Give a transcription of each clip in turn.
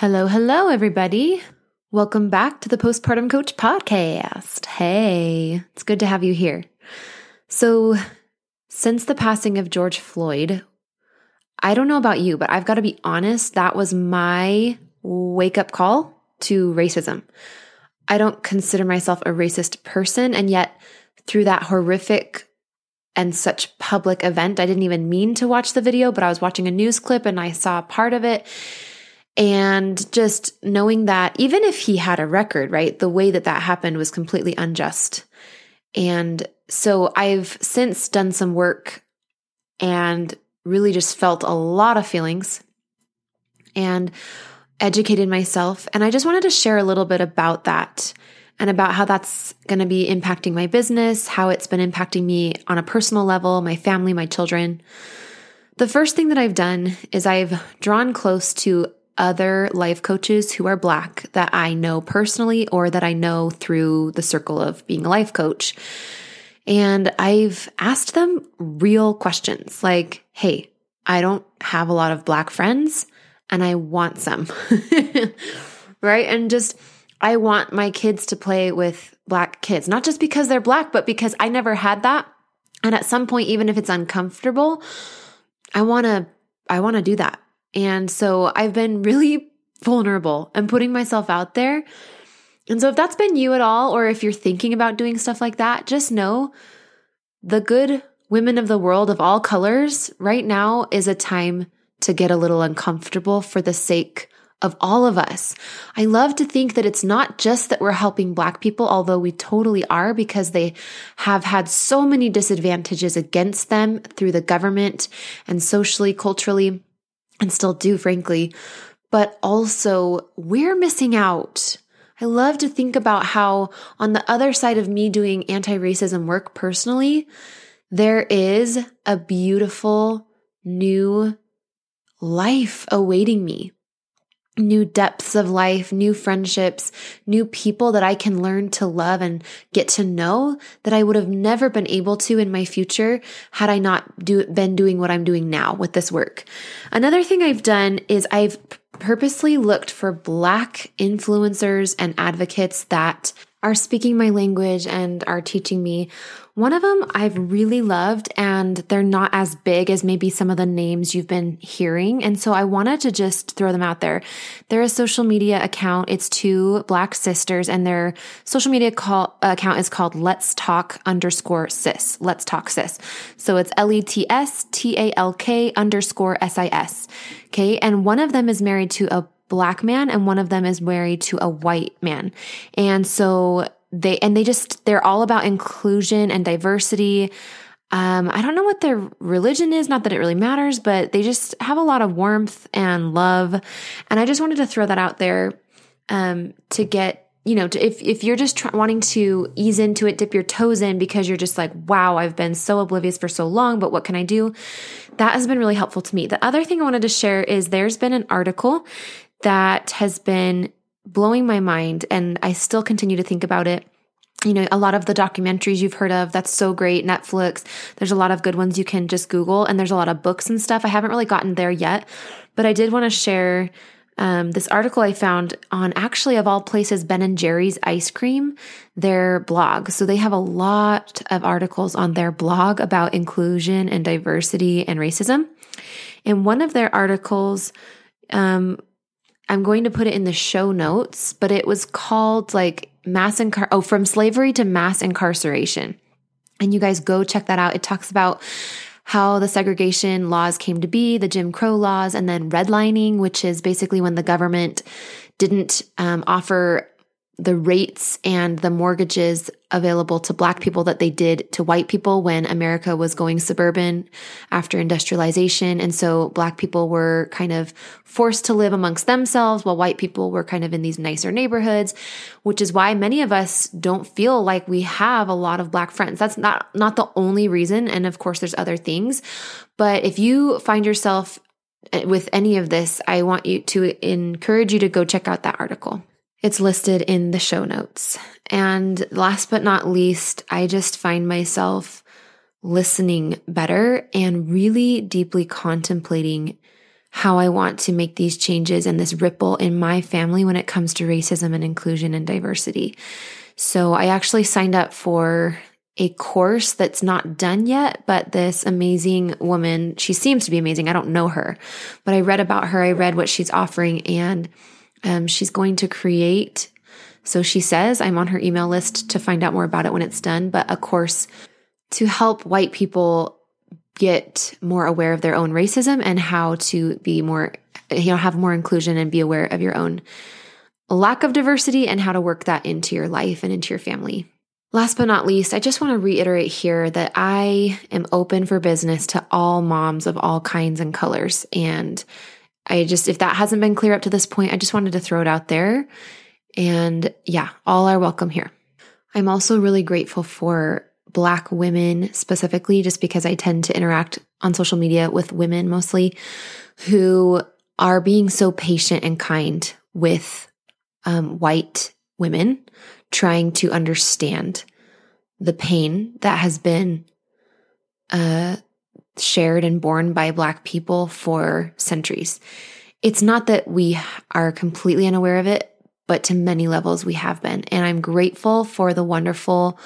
Hello, hello, everybody. Welcome back to the Postpartum Coach podcast. Hey, it's good to have you here. So, since the passing of George Floyd, I don't know about you, but I've got to be honest, that was my wake up call to racism. I don't consider myself a racist person, and yet through that horrific and such public event, I didn't even mean to watch the video, but I was watching a news clip and I saw part of it. And just knowing that even if he had a record, right, the way that that happened was completely unjust. And so I've since done some work and really just felt a lot of feelings and educated myself. And I just wanted to share a little bit about that and about how that's going to be impacting my business, how it's been impacting me on a personal level, my family, my children. The first thing that I've done is I've drawn close to other life coaches who are Black that I know personally or that I know through the circle of being a life coach. And I've asked them real questions like, hey, I don't have a lot of Black friends and I want some. right? And just, I want my kids to play with Black kids, not just because they're Black, but because I never had that. And at some point, even if it's uncomfortable, I want to, I want to do that. And so I've been really vulnerable and putting myself out there. And so if that's been you at all, or if you're thinking about doing stuff like that, just know the good women of the world of all colors right now is a time to get a little uncomfortable for the sake of all of us. I love to think that it's not just that we're helping Black people, although we totally are because they have had so many disadvantages against them through the government and socially, culturally and still do, frankly. But also, we're missing out. I love to think about how, on the other side of me doing anti racism work personally, there is a beautiful new life awaiting me. New depths of life, new friendships, new people that I can learn to love and get to know that I would have never been able to in my future had I not do, been doing what I'm doing now with this work. Another thing I've done is I've purposely looked for Black influencers and advocates that are speaking my language and are teaching me. One of them I've really loved, and they're not as big as maybe some of the names you've been hearing. And so I wanted to just throw them out there. They're a social media account. It's two black sisters, and their social media call, account is called Let's Talk underscore sis. Let's Talk sis. So it's L E T S T A L K underscore S I S. Okay. And one of them is married to a black man and one of them is married to a white man. And so they, and they just, they're all about inclusion and diversity. Um, I don't know what their religion is, not that it really matters, but they just have a lot of warmth and love. And I just wanted to throw that out there, um, to get, you know, to, if, if you're just try- wanting to ease into it, dip your toes in because you're just like, wow, I've been so oblivious for so long, but what can I do? That has been really helpful to me. The other thing I wanted to share is there's been an article that has been blowing my mind and I still continue to think about it. You know, a lot of the documentaries you've heard of, that's so great. Netflix, there's a lot of good ones you can just Google, and there's a lot of books and stuff. I haven't really gotten there yet, but I did want to share um, this article I found on actually, of all places, Ben and Jerry's ice cream, their blog. So they have a lot of articles on their blog about inclusion and diversity and racism. In one of their articles, um, I'm going to put it in the show notes, but it was called like mass incar oh from slavery to mass incarceration. And you guys go check that out. It talks about how the segregation laws came to be, the Jim Crow laws, and then redlining, which is basically when the government didn't um, offer the rates and the mortgages available to black people that they did to white people when America was going suburban after industrialization. And so black people were kind of forced to live amongst themselves while white people were kind of in these nicer neighborhoods, which is why many of us don't feel like we have a lot of black friends. That's not, not the only reason. And of course, there's other things. But if you find yourself eh, with any of this, I want you to encourage you to go check out that article. It's listed in the show notes. And last but not least, I just find myself listening better and really deeply contemplating how I want to make these changes and this ripple in my family when it comes to racism and inclusion and diversity. So I actually signed up for a course that's not done yet, but this amazing woman, she seems to be amazing. I don't know her, but I read about her. I read what she's offering and um, she's going to create, so she says, I'm on her email list to find out more about it when it's done, but a course to help white people get more aware of their own racism and how to be more, you know, have more inclusion and be aware of your own lack of diversity and how to work that into your life and into your family. Last but not least, I just want to reiterate here that I am open for business to all moms of all kinds and colors. And I just, if that hasn't been clear up to this point, I just wanted to throw it out there. And yeah, all are welcome here. I'm also really grateful for Black women specifically, just because I tend to interact on social media with women mostly who are being so patient and kind with um, white women trying to understand the pain that has been uh, shared and borne by Black people for centuries. It's not that we are completely unaware of it, but to many levels we have been. And I'm grateful for the wonderful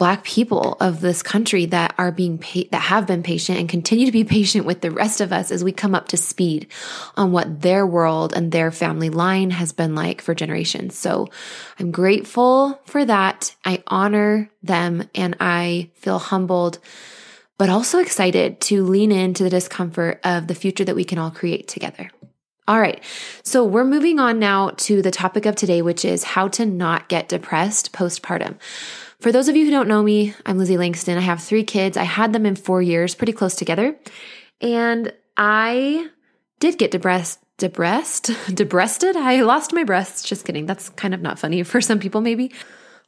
black people of this country that are being pa- that have been patient and continue to be patient with the rest of us as we come up to speed on what their world and their family line has been like for generations. So I'm grateful for that. I honor them and I feel humbled but also excited to lean into the discomfort of the future that we can all create together. All right. So we're moving on now to the topic of today, which is how to not get depressed postpartum. For those of you who don't know me, I'm Lizzie Langston. I have three kids. I had them in four years, pretty close together. And I did get depressed, depressed, debreasted. I lost my breasts. Just kidding. That's kind of not funny for some people, maybe.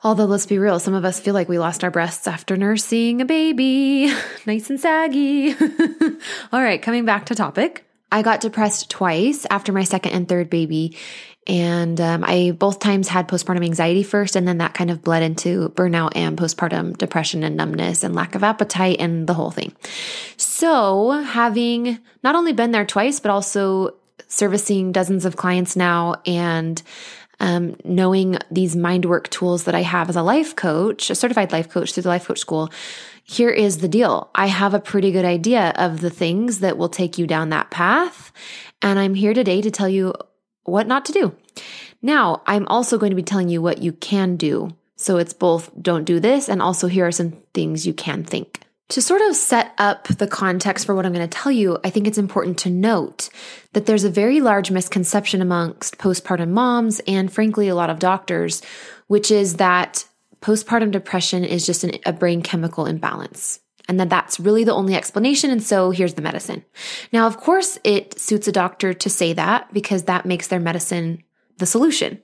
Although, let's be real, some of us feel like we lost our breasts after nursing a baby, nice and saggy. All right, coming back to topic. I got depressed twice after my second and third baby. And um, I both times had postpartum anxiety first, and then that kind of bled into burnout and postpartum depression and numbness and lack of appetite and the whole thing. So, having not only been there twice, but also servicing dozens of clients now and um, knowing these mind work tools that I have as a life coach, a certified life coach through the life coach school, here is the deal. I have a pretty good idea of the things that will take you down that path. And I'm here today to tell you what not to do. Now, I'm also going to be telling you what you can do. So it's both don't do this and also here are some things you can think. To sort of set up the context for what I'm going to tell you, I think it's important to note that there's a very large misconception amongst postpartum moms and frankly a lot of doctors, which is that postpartum depression is just an, a brain chemical imbalance and that that's really the only explanation. And so here's the medicine. Now, of course, it suits a doctor to say that because that makes their medicine the solution.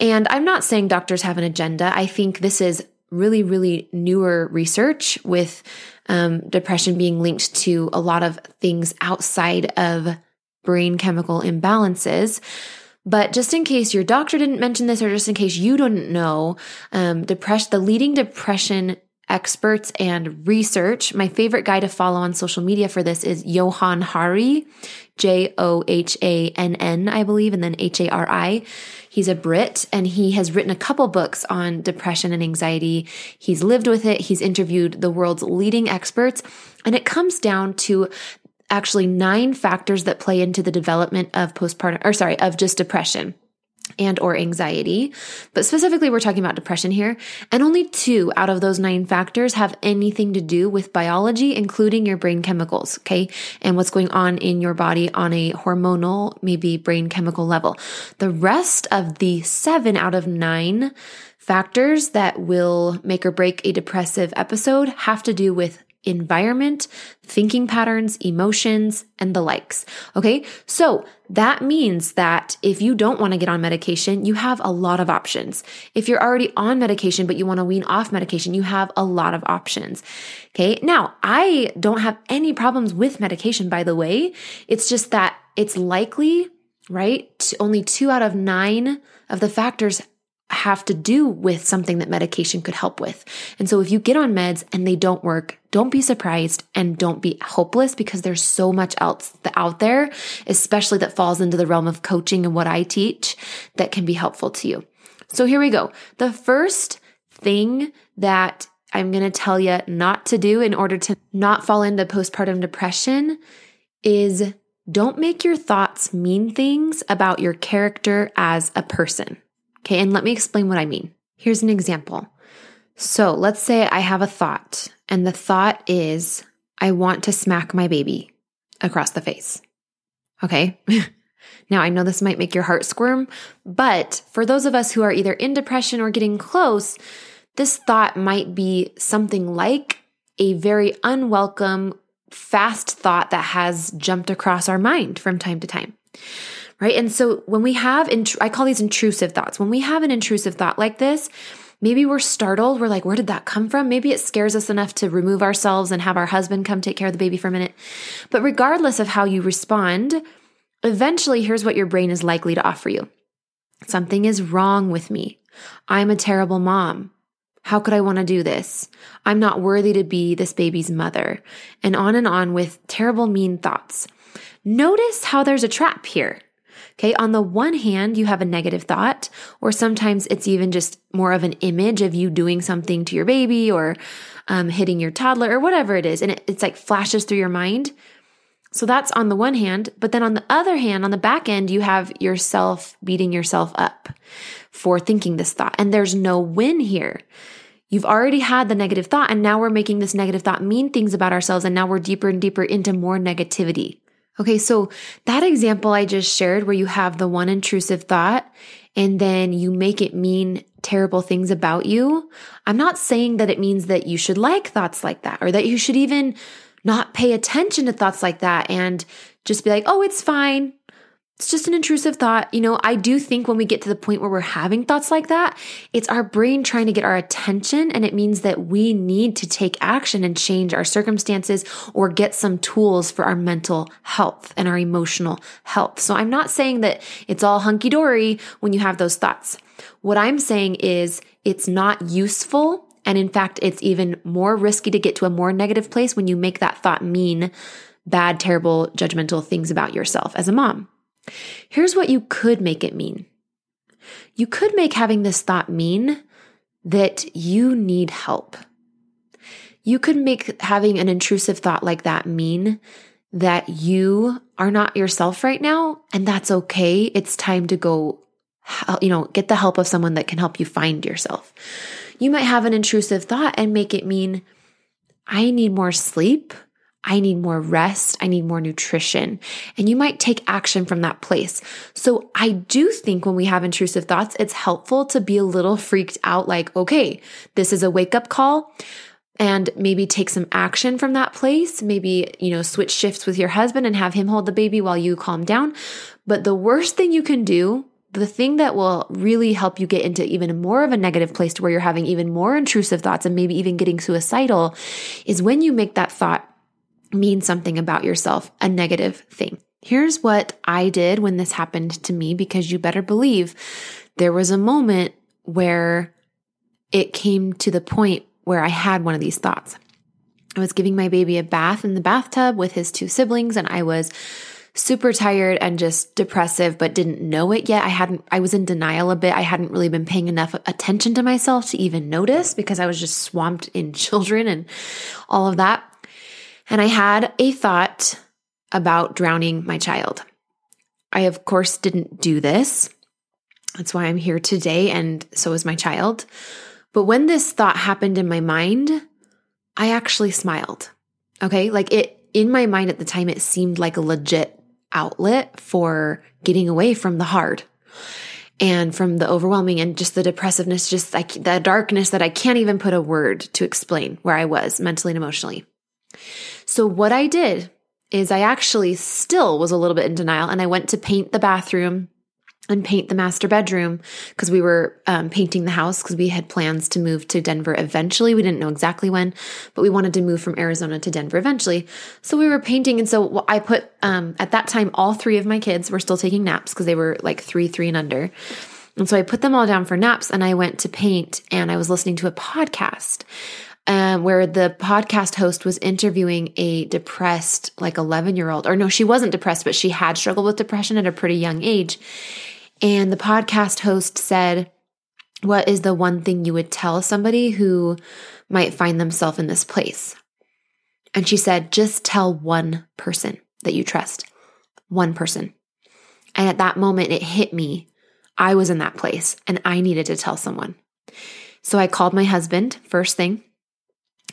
And I'm not saying doctors have an agenda. I think this is really, really newer research with um, depression being linked to a lot of things outside of brain chemical imbalances. But just in case your doctor didn't mention this, or just in case you don't know, um, depression, the leading depression experts and research. My favorite guy to follow on social media for this is Johann Hari, J O H A N N, I believe, and then H A R I. He's a Brit and he has written a couple books on depression and anxiety. He's lived with it. He's interviewed the world's leading experts. And it comes down to actually nine factors that play into the development of postpartum, or sorry, of just depression and or anxiety. But specifically we're talking about depression here. And only two out of those nine factors have anything to do with biology including your brain chemicals okay? And what's going on in your body on a hormonal maybe brain chemical level. The rest of the seven out of nine factors that will make or break a depressive episode have to do with environment, thinking patterns, emotions, and the likes. Okay. So that means that if you don't want to get on medication, you have a lot of options. If you're already on medication, but you want to wean off medication, you have a lot of options. Okay. Now I don't have any problems with medication, by the way. It's just that it's likely, right? Only two out of nine of the factors have to do with something that medication could help with. And so if you get on meds and they don't work, don't be surprised and don't be hopeless because there's so much else out there, especially that falls into the realm of coaching and what I teach that can be helpful to you. So here we go. The first thing that I'm going to tell you not to do in order to not fall into postpartum depression is don't make your thoughts mean things about your character as a person. Okay, and let me explain what I mean. Here's an example. So let's say I have a thought, and the thought is, I want to smack my baby across the face. Okay. now I know this might make your heart squirm, but for those of us who are either in depression or getting close, this thought might be something like a very unwelcome, fast thought that has jumped across our mind from time to time right? And so when we have, I call these intrusive thoughts. When we have an intrusive thought like this, maybe we're startled. We're like, where did that come from? Maybe it scares us enough to remove ourselves and have our husband come take care of the baby for a minute. But regardless of how you respond, eventually here's what your brain is likely to offer you. Something is wrong with me. I'm a terrible mom. How could I want to do this? I'm not worthy to be this baby's mother. And on and on with terrible, mean thoughts. Notice how there's a trap here. Okay. On the one hand, you have a negative thought, or sometimes it's even just more of an image of you doing something to your baby or um, hitting your toddler or whatever it is. And it, it's like flashes through your mind. So that's on the one hand. But then on the other hand, on the back end, you have yourself beating yourself up for thinking this thought. And there's no win here. You've already had the negative thought, and now we're making this negative thought mean things about ourselves. And now we're deeper and deeper into more negativity. Okay, so that example I just shared where you have the one intrusive thought and then you make it mean terrible things about you, I'm not saying that it means that you should like thoughts like that or that you should even not pay attention to thoughts like that and just be like, oh, it's fine. It's just an intrusive thought. You know, I do think when we get to the point where we're having thoughts like that, it's our brain trying to get our attention. And it means that we need to take action and change our circumstances or get some tools for our mental health and our emotional health. So I'm not saying that it's all hunky dory when you have those thoughts. What I'm saying is it's not useful. And in fact, it's even more risky to get to a more negative place when you make that thought mean bad, terrible, judgmental things about yourself as a mom. Here's what you could make it mean you could make having this thought mean that you need help. You could make having an intrusive thought like that mean that you are not yourself right now, and that's okay. It's time to go, you know, get the help of someone that can help you find yourself. You might have an intrusive thought and make it mean, I need more sleep. I need more rest. I need more nutrition. And you might take action from that place. So I do think when we have intrusive thoughts, it's helpful to be a little freaked out like, okay, this is a wake up call and maybe take some action from that place. Maybe, you know, switch shifts with your husband and have him hold the baby while you calm down. But the worst thing you can do the thing that will really help you get into even more of a negative place to where you're having even more intrusive thoughts and maybe even getting suicidal is when you make that thought mean something about yourself, a negative thing. Here's what I did when this happened to me, because you better believe there was a moment where it came to the point where I had one of these thoughts. I was giving my baby a bath in the bathtub with his two siblings, and I was super tired and just depressive, but didn't know it yet. I hadn't, I was in denial a bit. I hadn't really been paying enough attention to myself to even notice because I was just swamped in children and all of that. And I had a thought about drowning my child. I, of course, didn't do this. That's why I'm here today, and so is my child. But when this thought happened in my mind, I actually smiled. Okay. Like it, in my mind at the time, it seemed like a legit outlet for getting away from the hard and from the overwhelming and just the depressiveness, just like the darkness that I can't even put a word to explain where I was mentally and emotionally. So what I did is I actually still was a little bit in denial and I went to paint the bathroom and paint the master bedroom because we were um, painting the house because we had plans to move to Denver eventually. We didn't know exactly when, but we wanted to move from Arizona to Denver eventually. So we were painting. And so I put, um, at that time, all three of my kids were still taking naps because they were like three, three and under. And so I put them all down for naps and I went to paint and I was listening to a podcast. Um, where the podcast host was interviewing a depressed, like 11 year old, or no, she wasn't depressed, but she had struggled with depression at a pretty young age. And the podcast host said, What is the one thing you would tell somebody who might find themselves in this place? And she said, Just tell one person that you trust. One person. And at that moment, it hit me. I was in that place and I needed to tell someone. So I called my husband first thing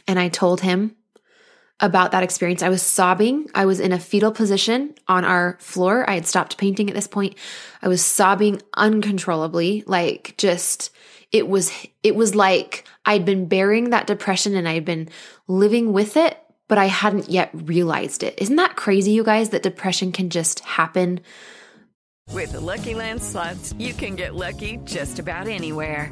and I told him about that experience. I was sobbing. I was in a fetal position on our floor. I had stopped painting at this point. I was sobbing uncontrollably, like just it was it was like I'd been bearing that depression and I'd been living with it, but I hadn't yet realized it. Isn't that crazy, you guys, that depression can just happen? With the Lucky Land slots, you can get lucky just about anywhere.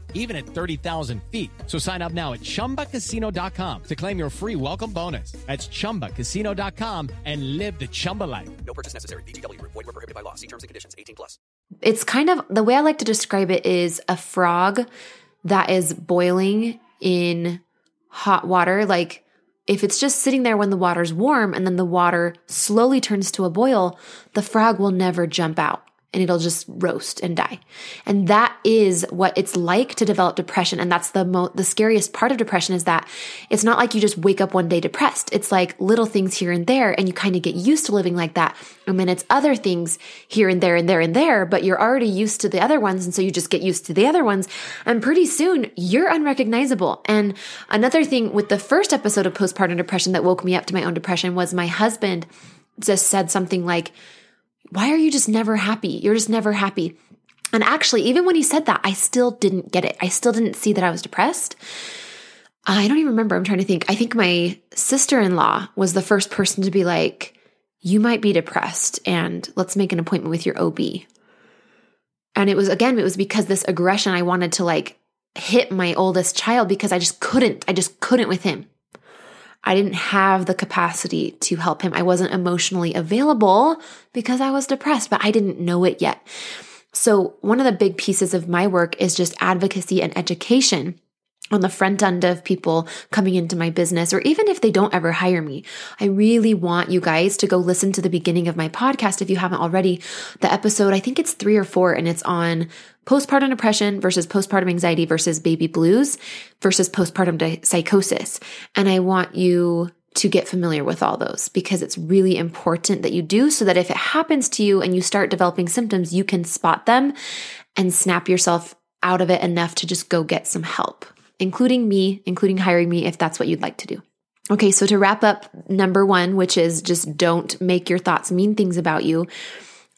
even at 30,000 feet. So sign up now at chumbacasino.com to claim your free welcome bonus. That's chumbacasino.com and live the Chumba life. No purchase necessary. VGW. Void were prohibited by law. See terms and conditions. 18 plus. It's kind of the way I like to describe it is a frog that is boiling in hot water. Like if it's just sitting there when the water's warm and then the water slowly turns to a boil, the frog will never jump out and it'll just roast and die. And that is what it's like to develop depression. And that's the mo- the scariest part of depression is that it's not like you just wake up one day depressed. It's like little things here and there and you kind of get used to living like that. And then it's other things here and there and there and there, but you're already used to the other ones. And so you just get used to the other ones. And pretty soon you're unrecognizable. And another thing with the first episode of postpartum depression that woke me up to my own depression was my husband just said something like, why are you just never happy? You're just never happy. And actually, even when he said that, I still didn't get it. I still didn't see that I was depressed. I don't even remember. I'm trying to think. I think my sister in law was the first person to be like, you might be depressed and let's make an appointment with your OB. And it was, again, it was because this aggression, I wanted to like hit my oldest child because I just couldn't. I just couldn't with him. I didn't have the capacity to help him. I wasn't emotionally available because I was depressed, but I didn't know it yet. So, one of the big pieces of my work is just advocacy and education on the front end of people coming into my business, or even if they don't ever hire me. I really want you guys to go listen to the beginning of my podcast if you haven't already. The episode, I think it's three or four, and it's on postpartum depression versus postpartum anxiety versus baby blues versus postpartum psychosis. And I want you to get familiar with all those because it's really important that you do so that if it happens to you and you start developing symptoms, you can spot them and snap yourself out of it enough to just go get some help, including me, including hiring me if that's what you'd like to do. Okay, so to wrap up, number one, which is just don't make your thoughts mean things about you.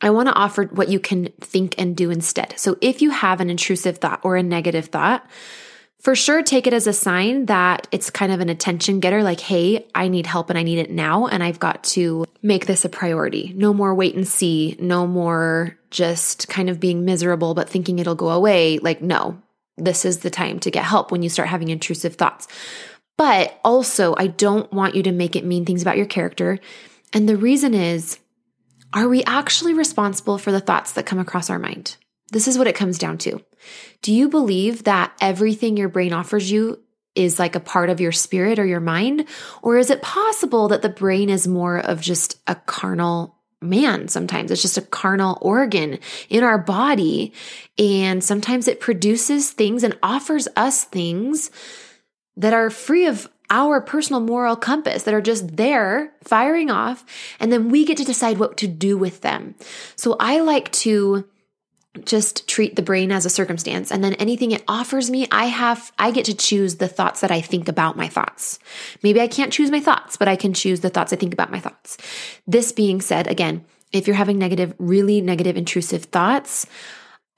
I want to offer what you can think and do instead. So if you have an intrusive thought or a negative thought, for sure take it as a sign that it's kind of an attention getter like hey i need help and i need it now and i've got to make this a priority no more wait and see no more just kind of being miserable but thinking it'll go away like no this is the time to get help when you start having intrusive thoughts but also i don't want you to make it mean things about your character and the reason is are we actually responsible for the thoughts that come across our mind this is what it comes down to. Do you believe that everything your brain offers you is like a part of your spirit or your mind? Or is it possible that the brain is more of just a carnal man sometimes? It's just a carnal organ in our body. And sometimes it produces things and offers us things that are free of our personal moral compass that are just there firing off. And then we get to decide what to do with them. So I like to just treat the brain as a circumstance. And then anything it offers me i have i get to choose the thoughts that i think about my thoughts. Maybe i can't choose my thoughts but i can choose the thoughts i think about my thoughts. This being said again if you're having negative really negative intrusive thoughts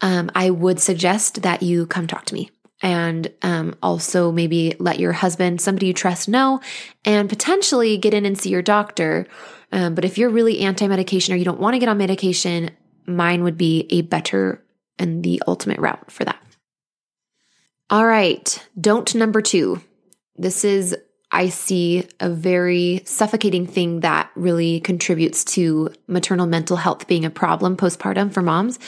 um, i would suggest that you come talk to me. And um, also maybe let your husband somebody you trust know and potentially get in and see your doctor. Um, but if you're really anti-medication or you don't want to get on medication mine would be a better and the ultimate route for that. All right, don't number two. This is, I see, a very suffocating thing that really contributes to maternal mental health being a problem postpartum for moms.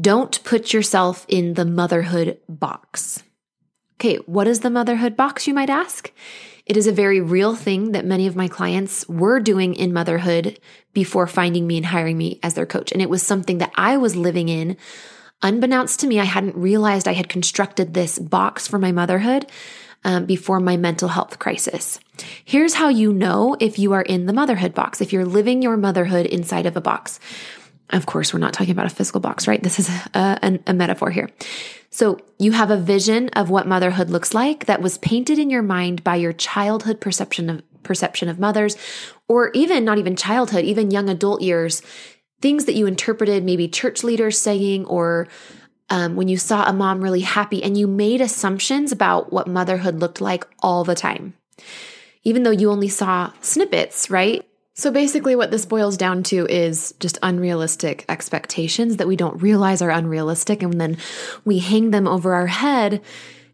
Don't put yourself in the motherhood box. Okay, what is the motherhood box, you might ask? It is a very real thing that many of my clients were doing in motherhood before finding me and hiring me as their coach. And it was something that I was living in. Unbeknownst to me, I hadn't realized I had constructed this box for my motherhood um, before my mental health crisis. Here's how you know if you are in the motherhood box, if you're living your motherhood inside of a box. Of course, we're not talking about a physical box, right? This is a, a, metaphor here. So you have a vision of what motherhood looks like that was painted in your mind by your childhood perception of perception of mothers, or even not even childhood, even young adult years, things that you interpreted, maybe church leaders saying, or um, when you saw a mom really happy, and you made assumptions about what motherhood looked like all the time, even though you only saw snippets, right? So basically, what this boils down to is just unrealistic expectations that we don't realize are unrealistic. And then we hang them over our head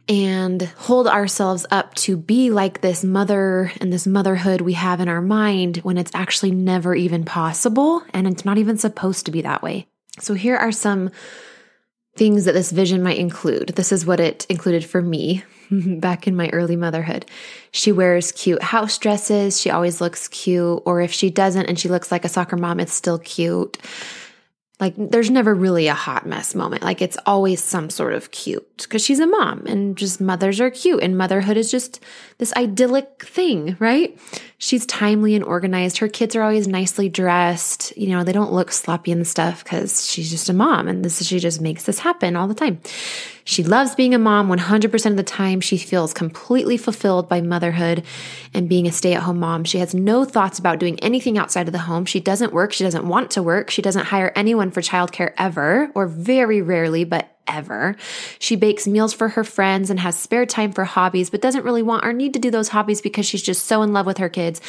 and hold ourselves up to be like this mother and this motherhood we have in our mind when it's actually never even possible and it's not even supposed to be that way. So, here are some things that this vision might include. This is what it included for me back in my early motherhood. She wears cute house dresses. She always looks cute. Or if she doesn't and she looks like a soccer mom, it's still cute. Like there's never really a hot mess moment. Like it's always some sort of cute because she's a mom and just mothers are cute and motherhood is just this idyllic thing, right? She's timely and organized. Her kids are always nicely dressed. You know, they don't look sloppy and stuff because she's just a mom and this she just makes this happen all the time. She loves being a mom 100% of the time. She feels completely fulfilled by motherhood and being a stay at home mom. She has no thoughts about doing anything outside of the home. She doesn't work. She doesn't want to work. She doesn't hire anyone for childcare ever, or very rarely, but ever. She bakes meals for her friends and has spare time for hobbies, but doesn't really want or need to do those hobbies because she's just so in love with her kids.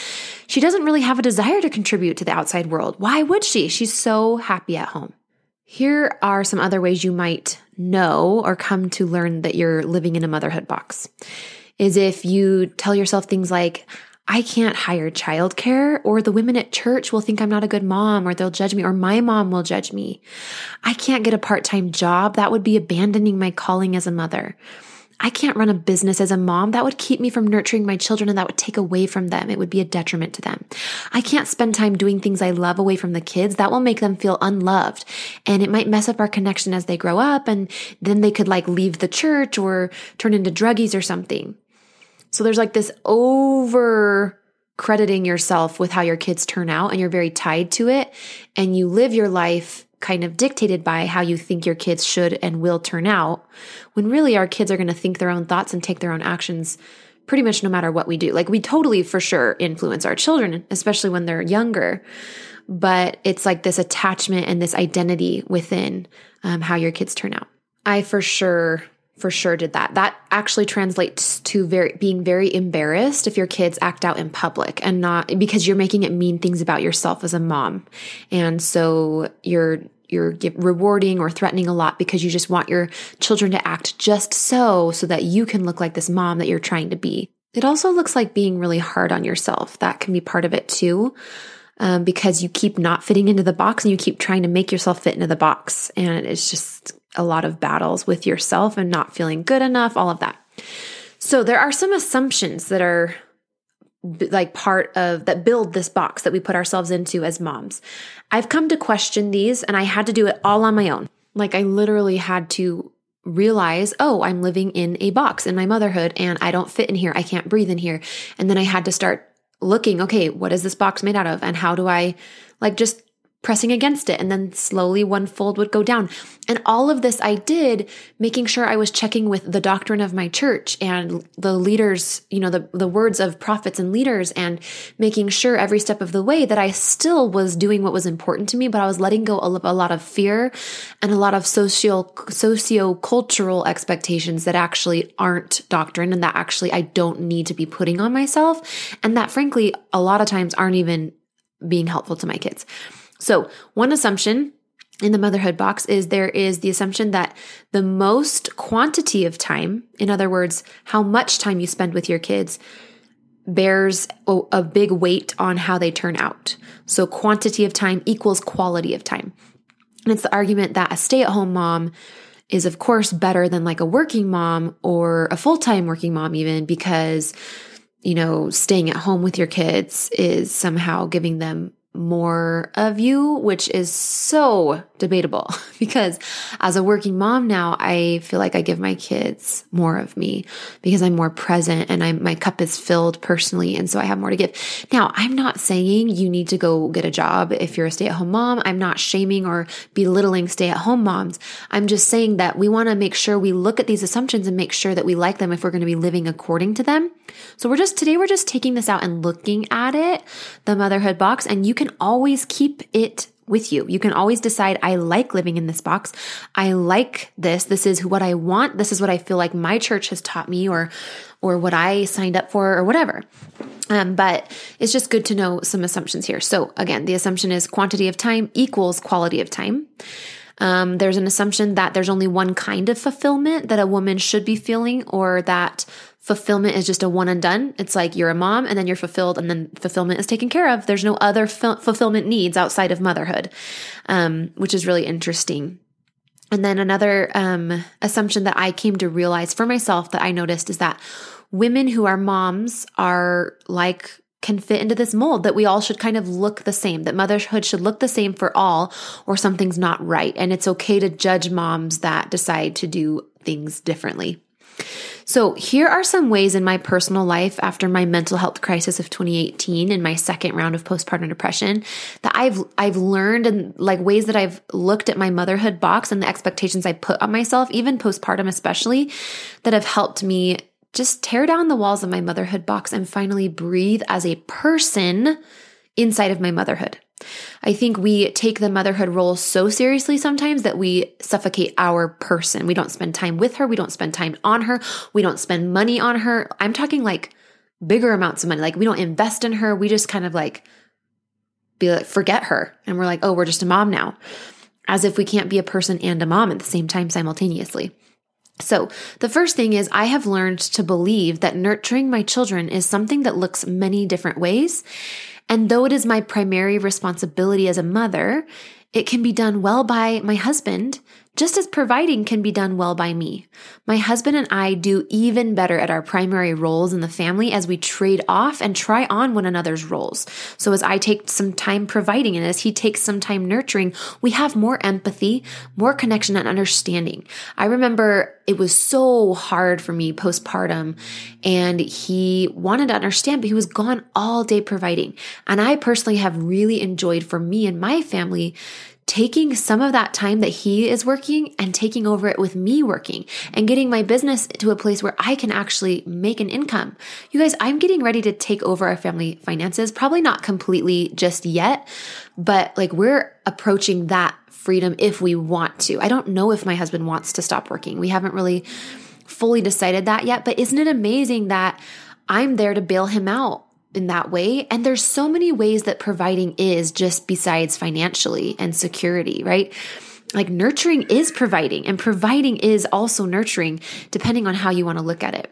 She doesn't really have a desire to contribute to the outside world. Why would she? She's so happy at home. Here are some other ways you might know or come to learn that you're living in a motherhood box. Is if you tell yourself things like, I can't hire childcare, or the women at church will think I'm not a good mom, or they'll judge me, or my mom will judge me. I can't get a part time job. That would be abandoning my calling as a mother. I can't run a business as a mom. That would keep me from nurturing my children and that would take away from them. It would be a detriment to them. I can't spend time doing things I love away from the kids. That will make them feel unloved and it might mess up our connection as they grow up and then they could like leave the church or turn into druggies or something. So there's like this over crediting yourself with how your kids turn out and you're very tied to it and you live your life kind of dictated by how you think your kids should and will turn out, when really our kids are going to think their own thoughts and take their own actions pretty much no matter what we do. Like we totally for sure influence our children, especially when they're younger. But it's like this attachment and this identity within um, how your kids turn out. I for sure for sure did that. That actually translates to very being very embarrassed if your kids act out in public and not because you're making it mean things about yourself as a mom. And so you're you're rewarding or threatening a lot because you just want your children to act just so so that you can look like this mom that you're trying to be. It also looks like being really hard on yourself. That can be part of it too. Um, because you keep not fitting into the box and you keep trying to make yourself fit into the box. And it's just a lot of battles with yourself and not feeling good enough, all of that. So there are some assumptions that are like part of that build this box that we put ourselves into as moms. I've come to question these and I had to do it all on my own. Like I literally had to realize, oh, I'm living in a box in my motherhood and I don't fit in here. I can't breathe in here. And then I had to start looking, okay, what is this box made out of? And how do I like just pressing against it. And then slowly one fold would go down. And all of this I did making sure I was checking with the doctrine of my church and the leaders, you know, the, the words of prophets and leaders and making sure every step of the way that I still was doing what was important to me, but I was letting go a, a lot of fear and a lot of socio, socio-cultural expectations that actually aren't doctrine and that actually I don't need to be putting on myself. And that frankly, a lot of times aren't even being helpful to my kids. So, one assumption in the motherhood box is there is the assumption that the most quantity of time, in other words, how much time you spend with your kids, bears a big weight on how they turn out. So, quantity of time equals quality of time. And it's the argument that a stay at home mom is, of course, better than like a working mom or a full time working mom, even because, you know, staying at home with your kids is somehow giving them more of you, which is so debatable because as a working mom now, I feel like I give my kids more of me because I'm more present and I'm, my cup is filled personally. And so I have more to give. Now, I'm not saying you need to go get a job if you're a stay at home mom. I'm not shaming or belittling stay at home moms. I'm just saying that we want to make sure we look at these assumptions and make sure that we like them if we're going to be living according to them. So we're just, today we're just taking this out and looking at it, the motherhood box, and you can always keep it with you. You can always decide, I like living in this box. I like this. This is what I want. This is what I feel like my church has taught me or, or what I signed up for or whatever. Um, but it's just good to know some assumptions here. So again, the assumption is quantity of time equals quality of time. Um, there's an assumption that there's only one kind of fulfillment that a woman should be feeling, or that fulfillment is just a one and done. It's like you're a mom and then you're fulfilled and then fulfillment is taken care of. There's no other fulfillment needs outside of motherhood, um, which is really interesting. And then another um, assumption that I came to realize for myself that I noticed is that women who are moms are like can fit into this mold that we all should kind of look the same, that motherhood should look the same for all, or something's not right. And it's okay to judge moms that decide to do things differently. So, here are some ways in my personal life after my mental health crisis of 2018 and my second round of postpartum depression that I've I've learned and like ways that I've looked at my motherhood box and the expectations I put on myself, even postpartum especially, that have helped me just tear down the walls of my motherhood box and finally breathe as a person inside of my motherhood. I think we take the motherhood role so seriously sometimes that we suffocate our person. We don't spend time with her. We don't spend time on her. We don't spend money on her. I'm talking like bigger amounts of money. Like we don't invest in her. We just kind of like be like, forget her. And we're like, oh, we're just a mom now. As if we can't be a person and a mom at the same time simultaneously. So, the first thing is I have learned to believe that nurturing my children is something that looks many different ways. And though it is my primary responsibility as a mother, it can be done well by my husband just as providing can be done well by me. My husband and I do even better at our primary roles in the family as we trade off and try on one another's roles. So as I take some time providing and as he takes some time nurturing, we have more empathy, more connection and understanding. I remember it was so hard for me postpartum and he wanted to understand, but he was gone all day providing. And I personally have really enjoyed for me and my family taking some of that time that he is working and taking over it with me working and getting my business to a place where I can actually make an income. You guys, I'm getting ready to take over our family finances. Probably not completely just yet, but like we're approaching that freedom if we want to. I don't know if my husband wants to stop working. We haven't really fully decided that yet, but isn't it amazing that I'm there to bail him out in that way? And there's so many ways that providing is just besides financially and security, right? Like nurturing is providing and providing is also nurturing depending on how you want to look at it.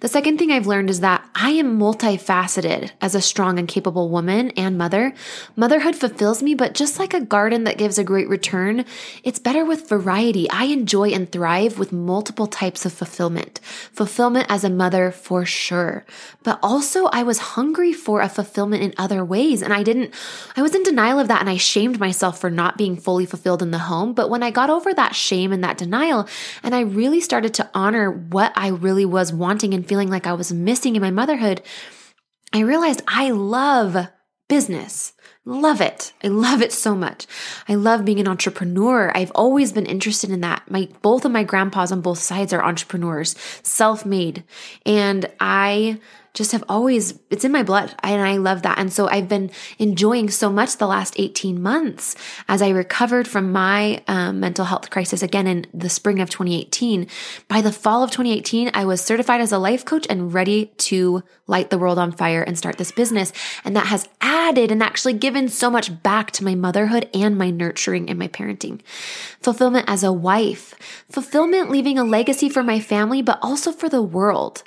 The second thing I've learned is that I am multifaceted as a strong and capable woman and mother. Motherhood fulfills me, but just like a garden that gives a great return, it's better with variety. I enjoy and thrive with multiple types of fulfillment. Fulfillment as a mother for sure. But also I was hungry for a fulfillment in other ways. And I didn't, I was in denial of that and I shamed myself for not being fully fulfilled in the home. But when I got over that shame and that denial, and I really started to honor what I really was wanting and feeling like I was missing in my motherhood, I realized I love business. Love it. I love it so much. I love being an entrepreneur. I've always been interested in that. My both of my grandpas on both sides are entrepreneurs, self-made. And I just have always, it's in my blood. And I love that. And so I've been enjoying so much the last 18 months as I recovered from my um, mental health crisis again in the spring of 2018. By the fall of 2018, I was certified as a life coach and ready to light the world on fire and start this business. And that has added and actually given so much back to my motherhood and my nurturing and my parenting. Fulfillment as a wife, fulfillment leaving a legacy for my family, but also for the world.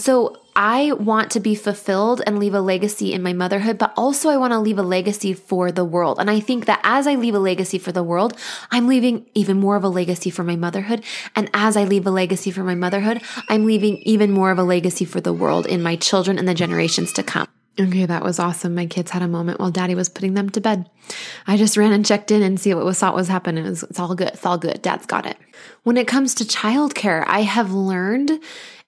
So I want to be fulfilled and leave a legacy in my motherhood, but also I want to leave a legacy for the world. And I think that as I leave a legacy for the world, I'm leaving even more of a legacy for my motherhood. And as I leave a legacy for my motherhood, I'm leaving even more of a legacy for the world in my children and the generations to come. Okay, that was awesome. My kids had a moment while daddy was putting them to bed. I just ran and checked in and see what was thought was happening. It was, it's all good. It's all good. Dad's got it. When it comes to childcare, I have learned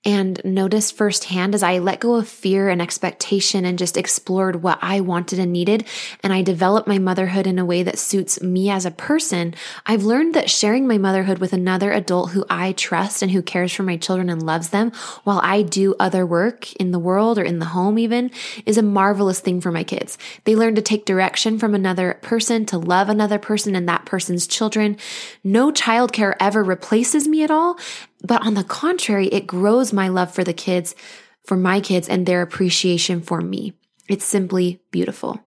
and noticed firsthand as I let go of fear and expectation and just explored what I wanted and needed. And I developed my motherhood in a way that suits me as a person. I've learned that sharing my motherhood with another adult who I trust and who cares for my children and loves them while I do other work in the world or in the home even is a marvelous thing for my kids. They learn to take direction from another person, to love another person and that person's children. No childcare ever replaces me at all. But on the contrary, it grows my love for the kids, for my kids, and their appreciation for me. It's simply beautiful.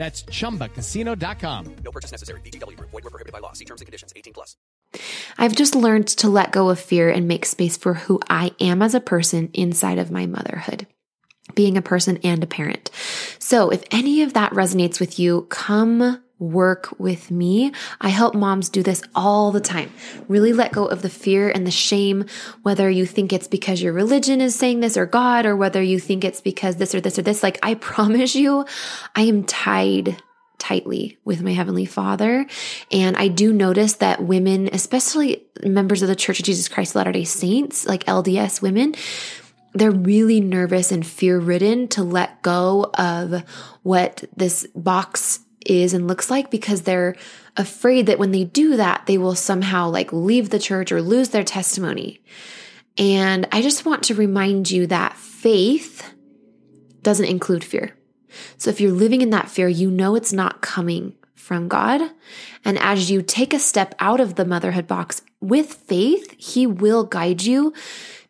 That's chumbacasino.com. No purchase necessary. VGW Group. Void were prohibited by law. See terms and conditions. 18 plus. I've just learned to let go of fear and make space for who I am as a person inside of my motherhood, being a person and a parent. So if any of that resonates with you, come work with me. I help moms do this all the time. Really let go of the fear and the shame, whether you think it's because your religion is saying this or God, or whether you think it's because this or this or this. Like, I promise you, I am tied tightly with my Heavenly Father. And I do notice that women, especially members of the Church of Jesus Christ Latter day Saints, like LDS women, they're really nervous and fear ridden to let go of what this box is and looks like because they're afraid that when they do that, they will somehow like leave the church or lose their testimony. And I just want to remind you that faith doesn't include fear. So if you're living in that fear, you know it's not coming from God. And as you take a step out of the motherhood box with faith, He will guide you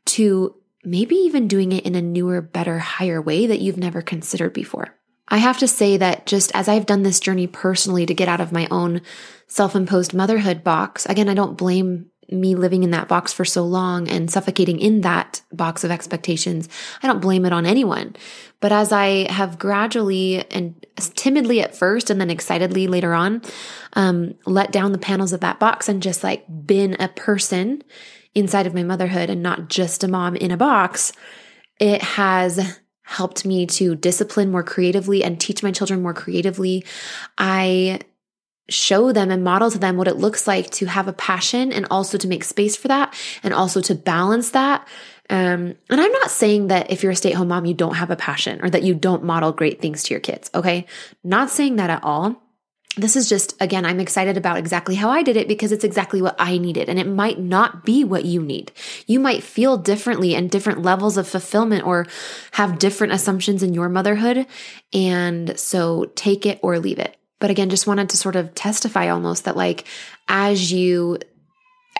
to maybe even doing it in a newer, better, higher way that you've never considered before. I have to say that just as I've done this journey personally to get out of my own self imposed motherhood box, again, I don't blame me living in that box for so long and suffocating in that box of expectations, I don't blame it on anyone. But as I have gradually and timidly at first and then excitedly later on, um, let down the panels of that box and just like been a person inside of my motherhood and not just a mom in a box, it has helped me to discipline more creatively and teach my children more creatively. I show them and model to them what it looks like to have a passion and also to make space for that and also to balance that. Um, and I'm not saying that if you're a stay at home mom, you don't have a passion or that you don't model great things to your kids. Okay. Not saying that at all. This is just, again, I'm excited about exactly how I did it because it's exactly what I needed. And it might not be what you need. You might feel differently and different levels of fulfillment or have different assumptions in your motherhood. And so take it or leave it. But again, just wanted to sort of testify almost that like as you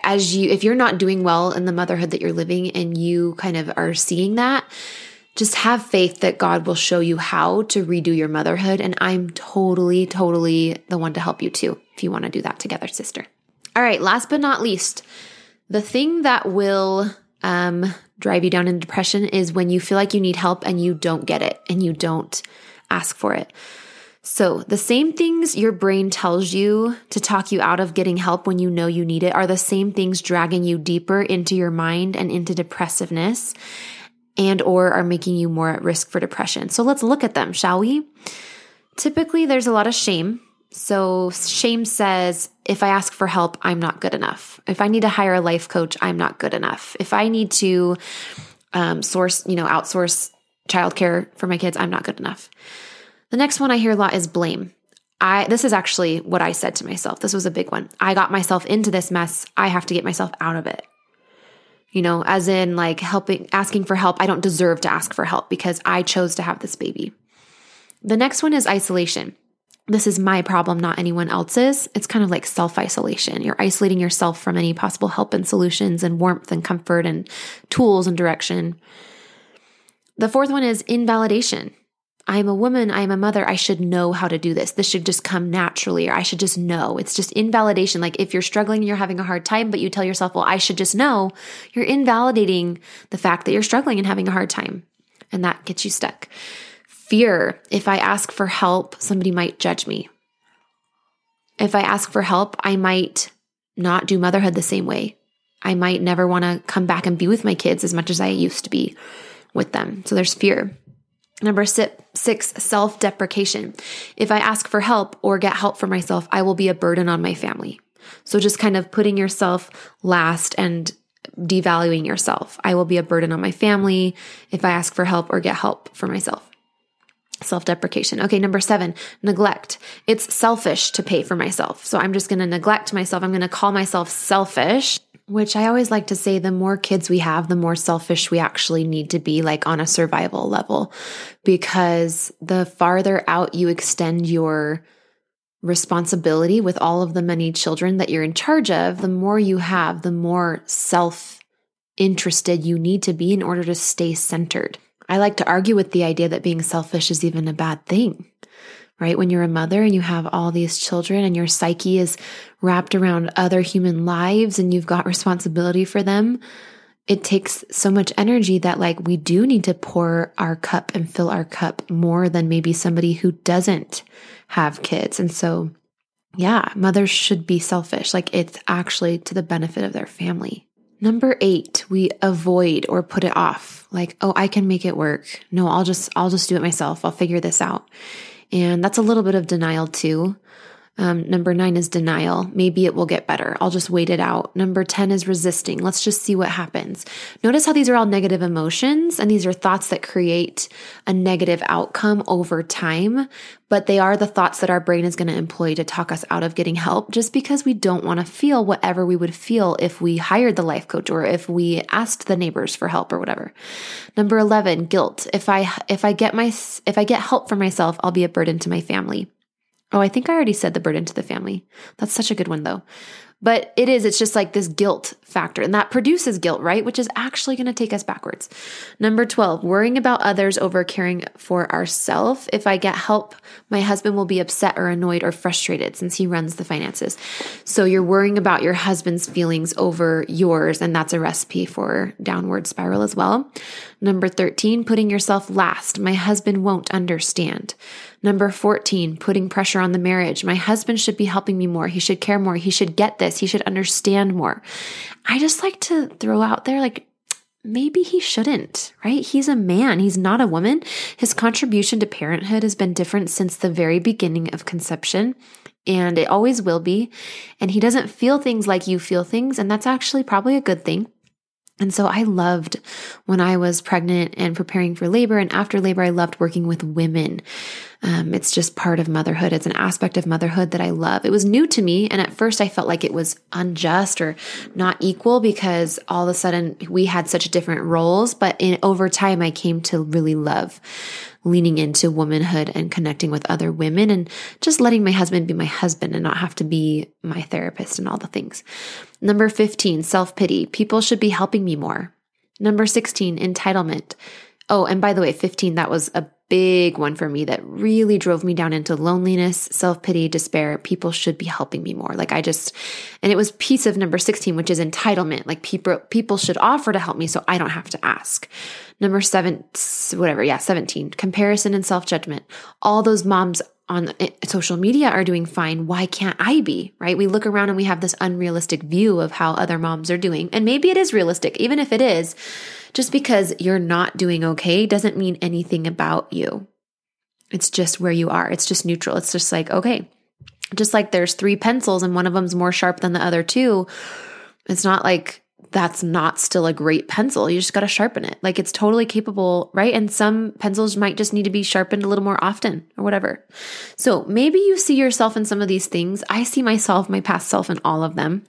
as you if you're not doing well in the motherhood that you're living and you kind of are seeing that, just have faith that God will show you how to redo your motherhood and I'm totally totally the one to help you too if you want to do that together, sister. All right, last but not least, the thing that will um, drive you down in depression is when you feel like you need help and you don't get it and you don't ask for it. So, the same things your brain tells you to talk you out of getting help when you know you need it are the same things dragging you deeper into your mind and into depressiveness and or are making you more at risk for depression. So, let's look at them, shall we? Typically, there's a lot of shame. So, shame says, if I ask for help, I'm not good enough. If I need to hire a life coach, I'm not good enough. If I need to um, source, you know, outsource childcare for my kids, I'm not good enough. The next one I hear a lot is blame. I this is actually what I said to myself. This was a big one. I got myself into this mess. I have to get myself out of it. You know, as in like helping asking for help. I don't deserve to ask for help because I chose to have this baby. The next one is isolation. This is my problem, not anyone else's. It's kind of like self isolation. You're isolating yourself from any possible help and solutions and warmth and comfort and tools and direction. The fourth one is invalidation. I'm a woman, I'm a mother, I should know how to do this. This should just come naturally, or I should just know. It's just invalidation. Like if you're struggling you're having a hard time, but you tell yourself, well, I should just know, you're invalidating the fact that you're struggling and having a hard time. And that gets you stuck. Fear if I ask for help, somebody might judge me. If I ask for help, I might not do motherhood the same way. I might never want to come back and be with my kids as much as I used to be with them. So there's fear. Number six, self deprecation. If I ask for help or get help for myself, I will be a burden on my family. So just kind of putting yourself last and devaluing yourself. I will be a burden on my family if I ask for help or get help for myself. Self deprecation. Okay, number seven, neglect. It's selfish to pay for myself. So I'm just going to neglect myself. I'm going to call myself selfish which I always like to say the more kids we have, the more selfish we actually need to be, like on a survival level, because the farther out you extend your responsibility with all of the many children that you're in charge of, the more you have, the more self interested you need to be in order to stay centered. I like to argue with the idea that being selfish is even a bad thing right? When you're a mother and you have all these children and your psyche is wrapped around other human lives and you've got responsibility for them, it takes so much energy that like we do need to pour our cup and fill our cup more than maybe somebody who doesn't have kids. And so, yeah, mothers should be selfish. Like it's actually to the benefit of their family. Number eight, we avoid or put it off. Like, oh, I can make it work. No, I'll just, I'll just do it myself. I'll figure this out. And that's a little bit of denial too. Um, number nine is denial. Maybe it will get better. I'll just wait it out. Number 10 is resisting. Let's just see what happens. Notice how these are all negative emotions and these are thoughts that create a negative outcome over time, but they are the thoughts that our brain is going to employ to talk us out of getting help just because we don't want to feel whatever we would feel if we hired the life coach or if we asked the neighbors for help or whatever. Number 11, guilt. If I if I get my if I get help for myself, I'll be a burden to my family. Oh, I think I already said the burden to the family. That's such a good one though. But it is, it's just like this guilt factor, and that produces guilt, right? Which is actually going to take us backwards. Number 12, worrying about others over caring for ourselves. If I get help, my husband will be upset or annoyed or frustrated since he runs the finances. So you're worrying about your husband's feelings over yours, and that's a recipe for downward spiral as well. Number 13, putting yourself last. My husband won't understand. Number 14, putting pressure on the marriage. My husband should be helping me more. He should care more. He should get this. He should understand more. I just like to throw out there, like, maybe he shouldn't, right? He's a man. He's not a woman. His contribution to parenthood has been different since the very beginning of conception. And it always will be. And he doesn't feel things like you feel things. And that's actually probably a good thing. And so I loved when I was pregnant and preparing for labor and after labor, I loved working with women. Um, it's just part of motherhood. It's an aspect of motherhood that I love. It was new to me. And at first I felt like it was unjust or not equal because all of a sudden we had such different roles. But in over time, I came to really love leaning into womanhood and connecting with other women and just letting my husband be my husband and not have to be my therapist and all the things. Number 15, self pity. People should be helping me more. Number 16, entitlement. Oh, and by the way, 15, that was a big one for me that really drove me down into loneliness, self pity, despair. People should be helping me more. Like I just, and it was piece of number 16, which is entitlement. Like people, people should offer to help me so I don't have to ask. Number seven, whatever. Yeah. 17, comparison and self judgment. All those moms on eh, social media are doing fine. Why can't I be? Right? We look around and we have this unrealistic view of how other moms are doing. And maybe it is realistic. Even if it is, just because you're not doing okay doesn't mean anything about you. It's just where you are. It's just neutral. It's just like, okay, just like there's three pencils and one of them's more sharp than the other two. It's not like that's not still a great pencil. You just got to sharpen it. Like it's totally capable, right? And some pencils might just need to be sharpened a little more often or whatever. So maybe you see yourself in some of these things. I see myself, my past self in all of them.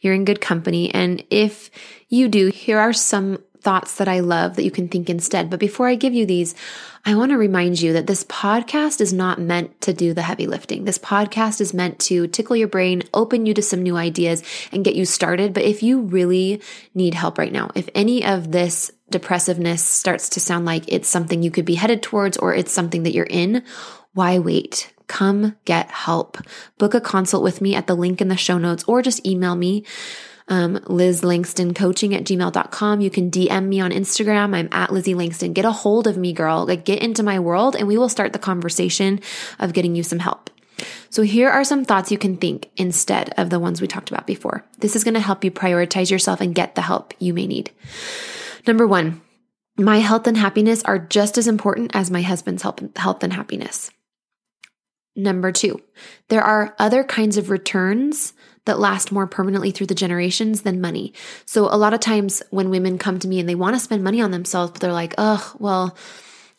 You're in good company. And if you do, here are some thoughts that I love that you can think instead. But before I give you these, I want to remind you that this podcast is not meant to do the heavy lifting. This podcast is meant to tickle your brain, open you to some new ideas, and get you started. But if you really need help right now, if any of this depressiveness starts to sound like it's something you could be headed towards or it's something that you're in, why wait? Come get help. Book a consult with me at the link in the show notes or just email me um, Liz Langston coaching at gmail.com. You can DM me on Instagram. I'm at Lizzie Langston. Get a hold of me, girl. Like get into my world and we will start the conversation of getting you some help. So here are some thoughts you can think instead of the ones we talked about before. This is going to help you prioritize yourself and get the help you may need. Number one, my health and happiness are just as important as my husband's health and happiness. Number two, there are other kinds of returns that last more permanently through the generations than money. So a lot of times when women come to me and they want to spend money on themselves, but they're like, oh, well,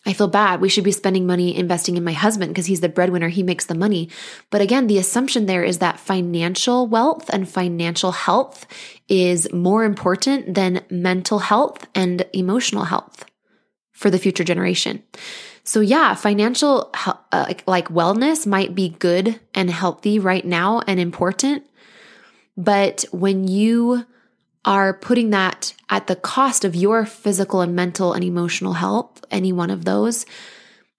I feel bad. We should be spending money investing in my husband because he's the breadwinner. He makes the money. But again, the assumption there is that financial wealth and financial health is more important than mental health and emotional health for the future generation. So yeah, financial uh, like wellness might be good and healthy right now and important, but when you are putting that at the cost of your physical and mental and emotional health, any one of those,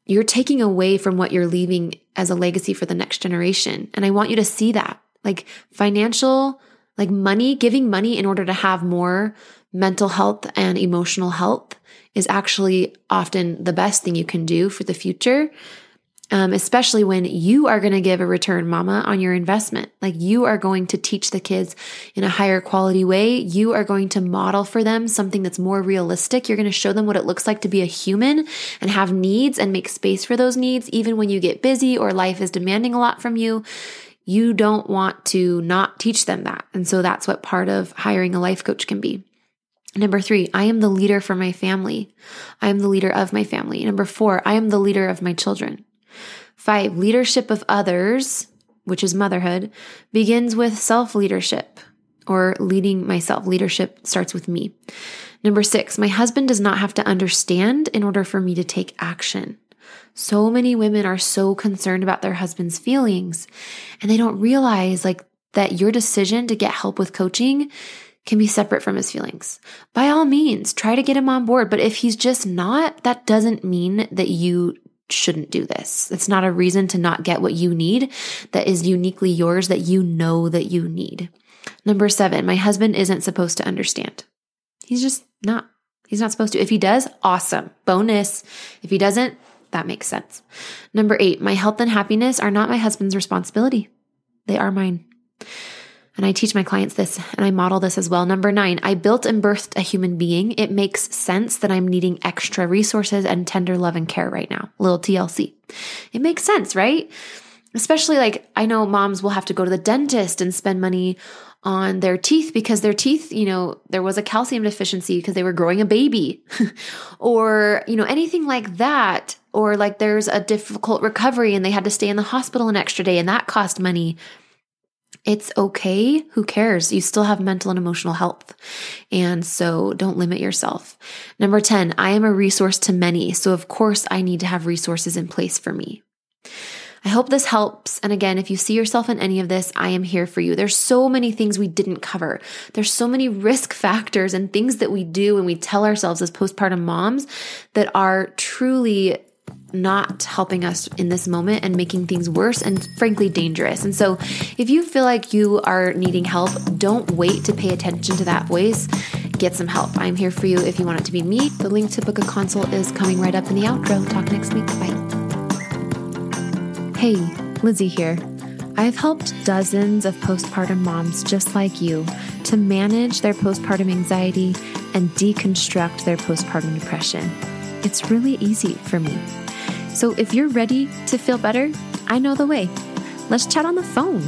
you're taking away from what you're leaving as a legacy for the next generation. And I want you to see that like financial, like money, giving money in order to have more mental health and emotional health is actually often the best thing you can do for the future um, especially when you are going to give a return, mama, on your investment. Like you are going to teach the kids in a higher quality way. You are going to model for them something that's more realistic. You're going to show them what it looks like to be a human and have needs and make space for those needs, even when you get busy or life is demanding a lot from you. You don't want to not teach them that. And so that's what part of hiring a life coach can be. Number three, I am the leader for my family. I am the leader of my family. Number four, I am the leader of my children. Five, leadership of others, which is motherhood, begins with self leadership or leading myself. Leadership starts with me. Number six, my husband does not have to understand in order for me to take action. So many women are so concerned about their husband's feelings and they don't realize like that your decision to get help with coaching can be separate from his feelings. By all means, try to get him on board. But if he's just not, that doesn't mean that you shouldn't do this. It's not a reason to not get what you need that is uniquely yours that you know that you need. Number seven, my husband isn't supposed to understand. He's just not. He's not supposed to. If he does, awesome. Bonus. If he doesn't, that makes sense. Number eight, my health and happiness are not my husband's responsibility. They are mine. And I teach my clients this and I model this as well. Number nine, I built and birthed a human being. It makes sense that I'm needing extra resources and tender love and care right now. Little TLC. It makes sense, right? Especially like I know moms will have to go to the dentist and spend money on their teeth because their teeth, you know, there was a calcium deficiency because they were growing a baby or, you know, anything like that. Or like there's a difficult recovery and they had to stay in the hospital an extra day and that cost money. It's okay. Who cares? You still have mental and emotional health. And so don't limit yourself. Number 10, I am a resource to many. So of course I need to have resources in place for me. I hope this helps. And again, if you see yourself in any of this, I am here for you. There's so many things we didn't cover. There's so many risk factors and things that we do and we tell ourselves as postpartum moms that are truly not helping us in this moment and making things worse and frankly dangerous. And so, if you feel like you are needing help, don't wait to pay attention to that voice. Get some help. I'm here for you if you want it to be me. The link to book a consult is coming right up in the outro. Talk next week. Bye. Hey, Lizzie here. I've helped dozens of postpartum moms just like you to manage their postpartum anxiety and deconstruct their postpartum depression. It's really easy for me. So if you're ready to feel better, I know the way. Let's chat on the phone.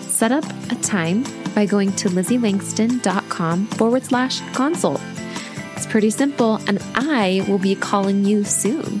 Set up a time by going to lizzieLangston.com forward slash consult. It's pretty simple, and I will be calling you soon.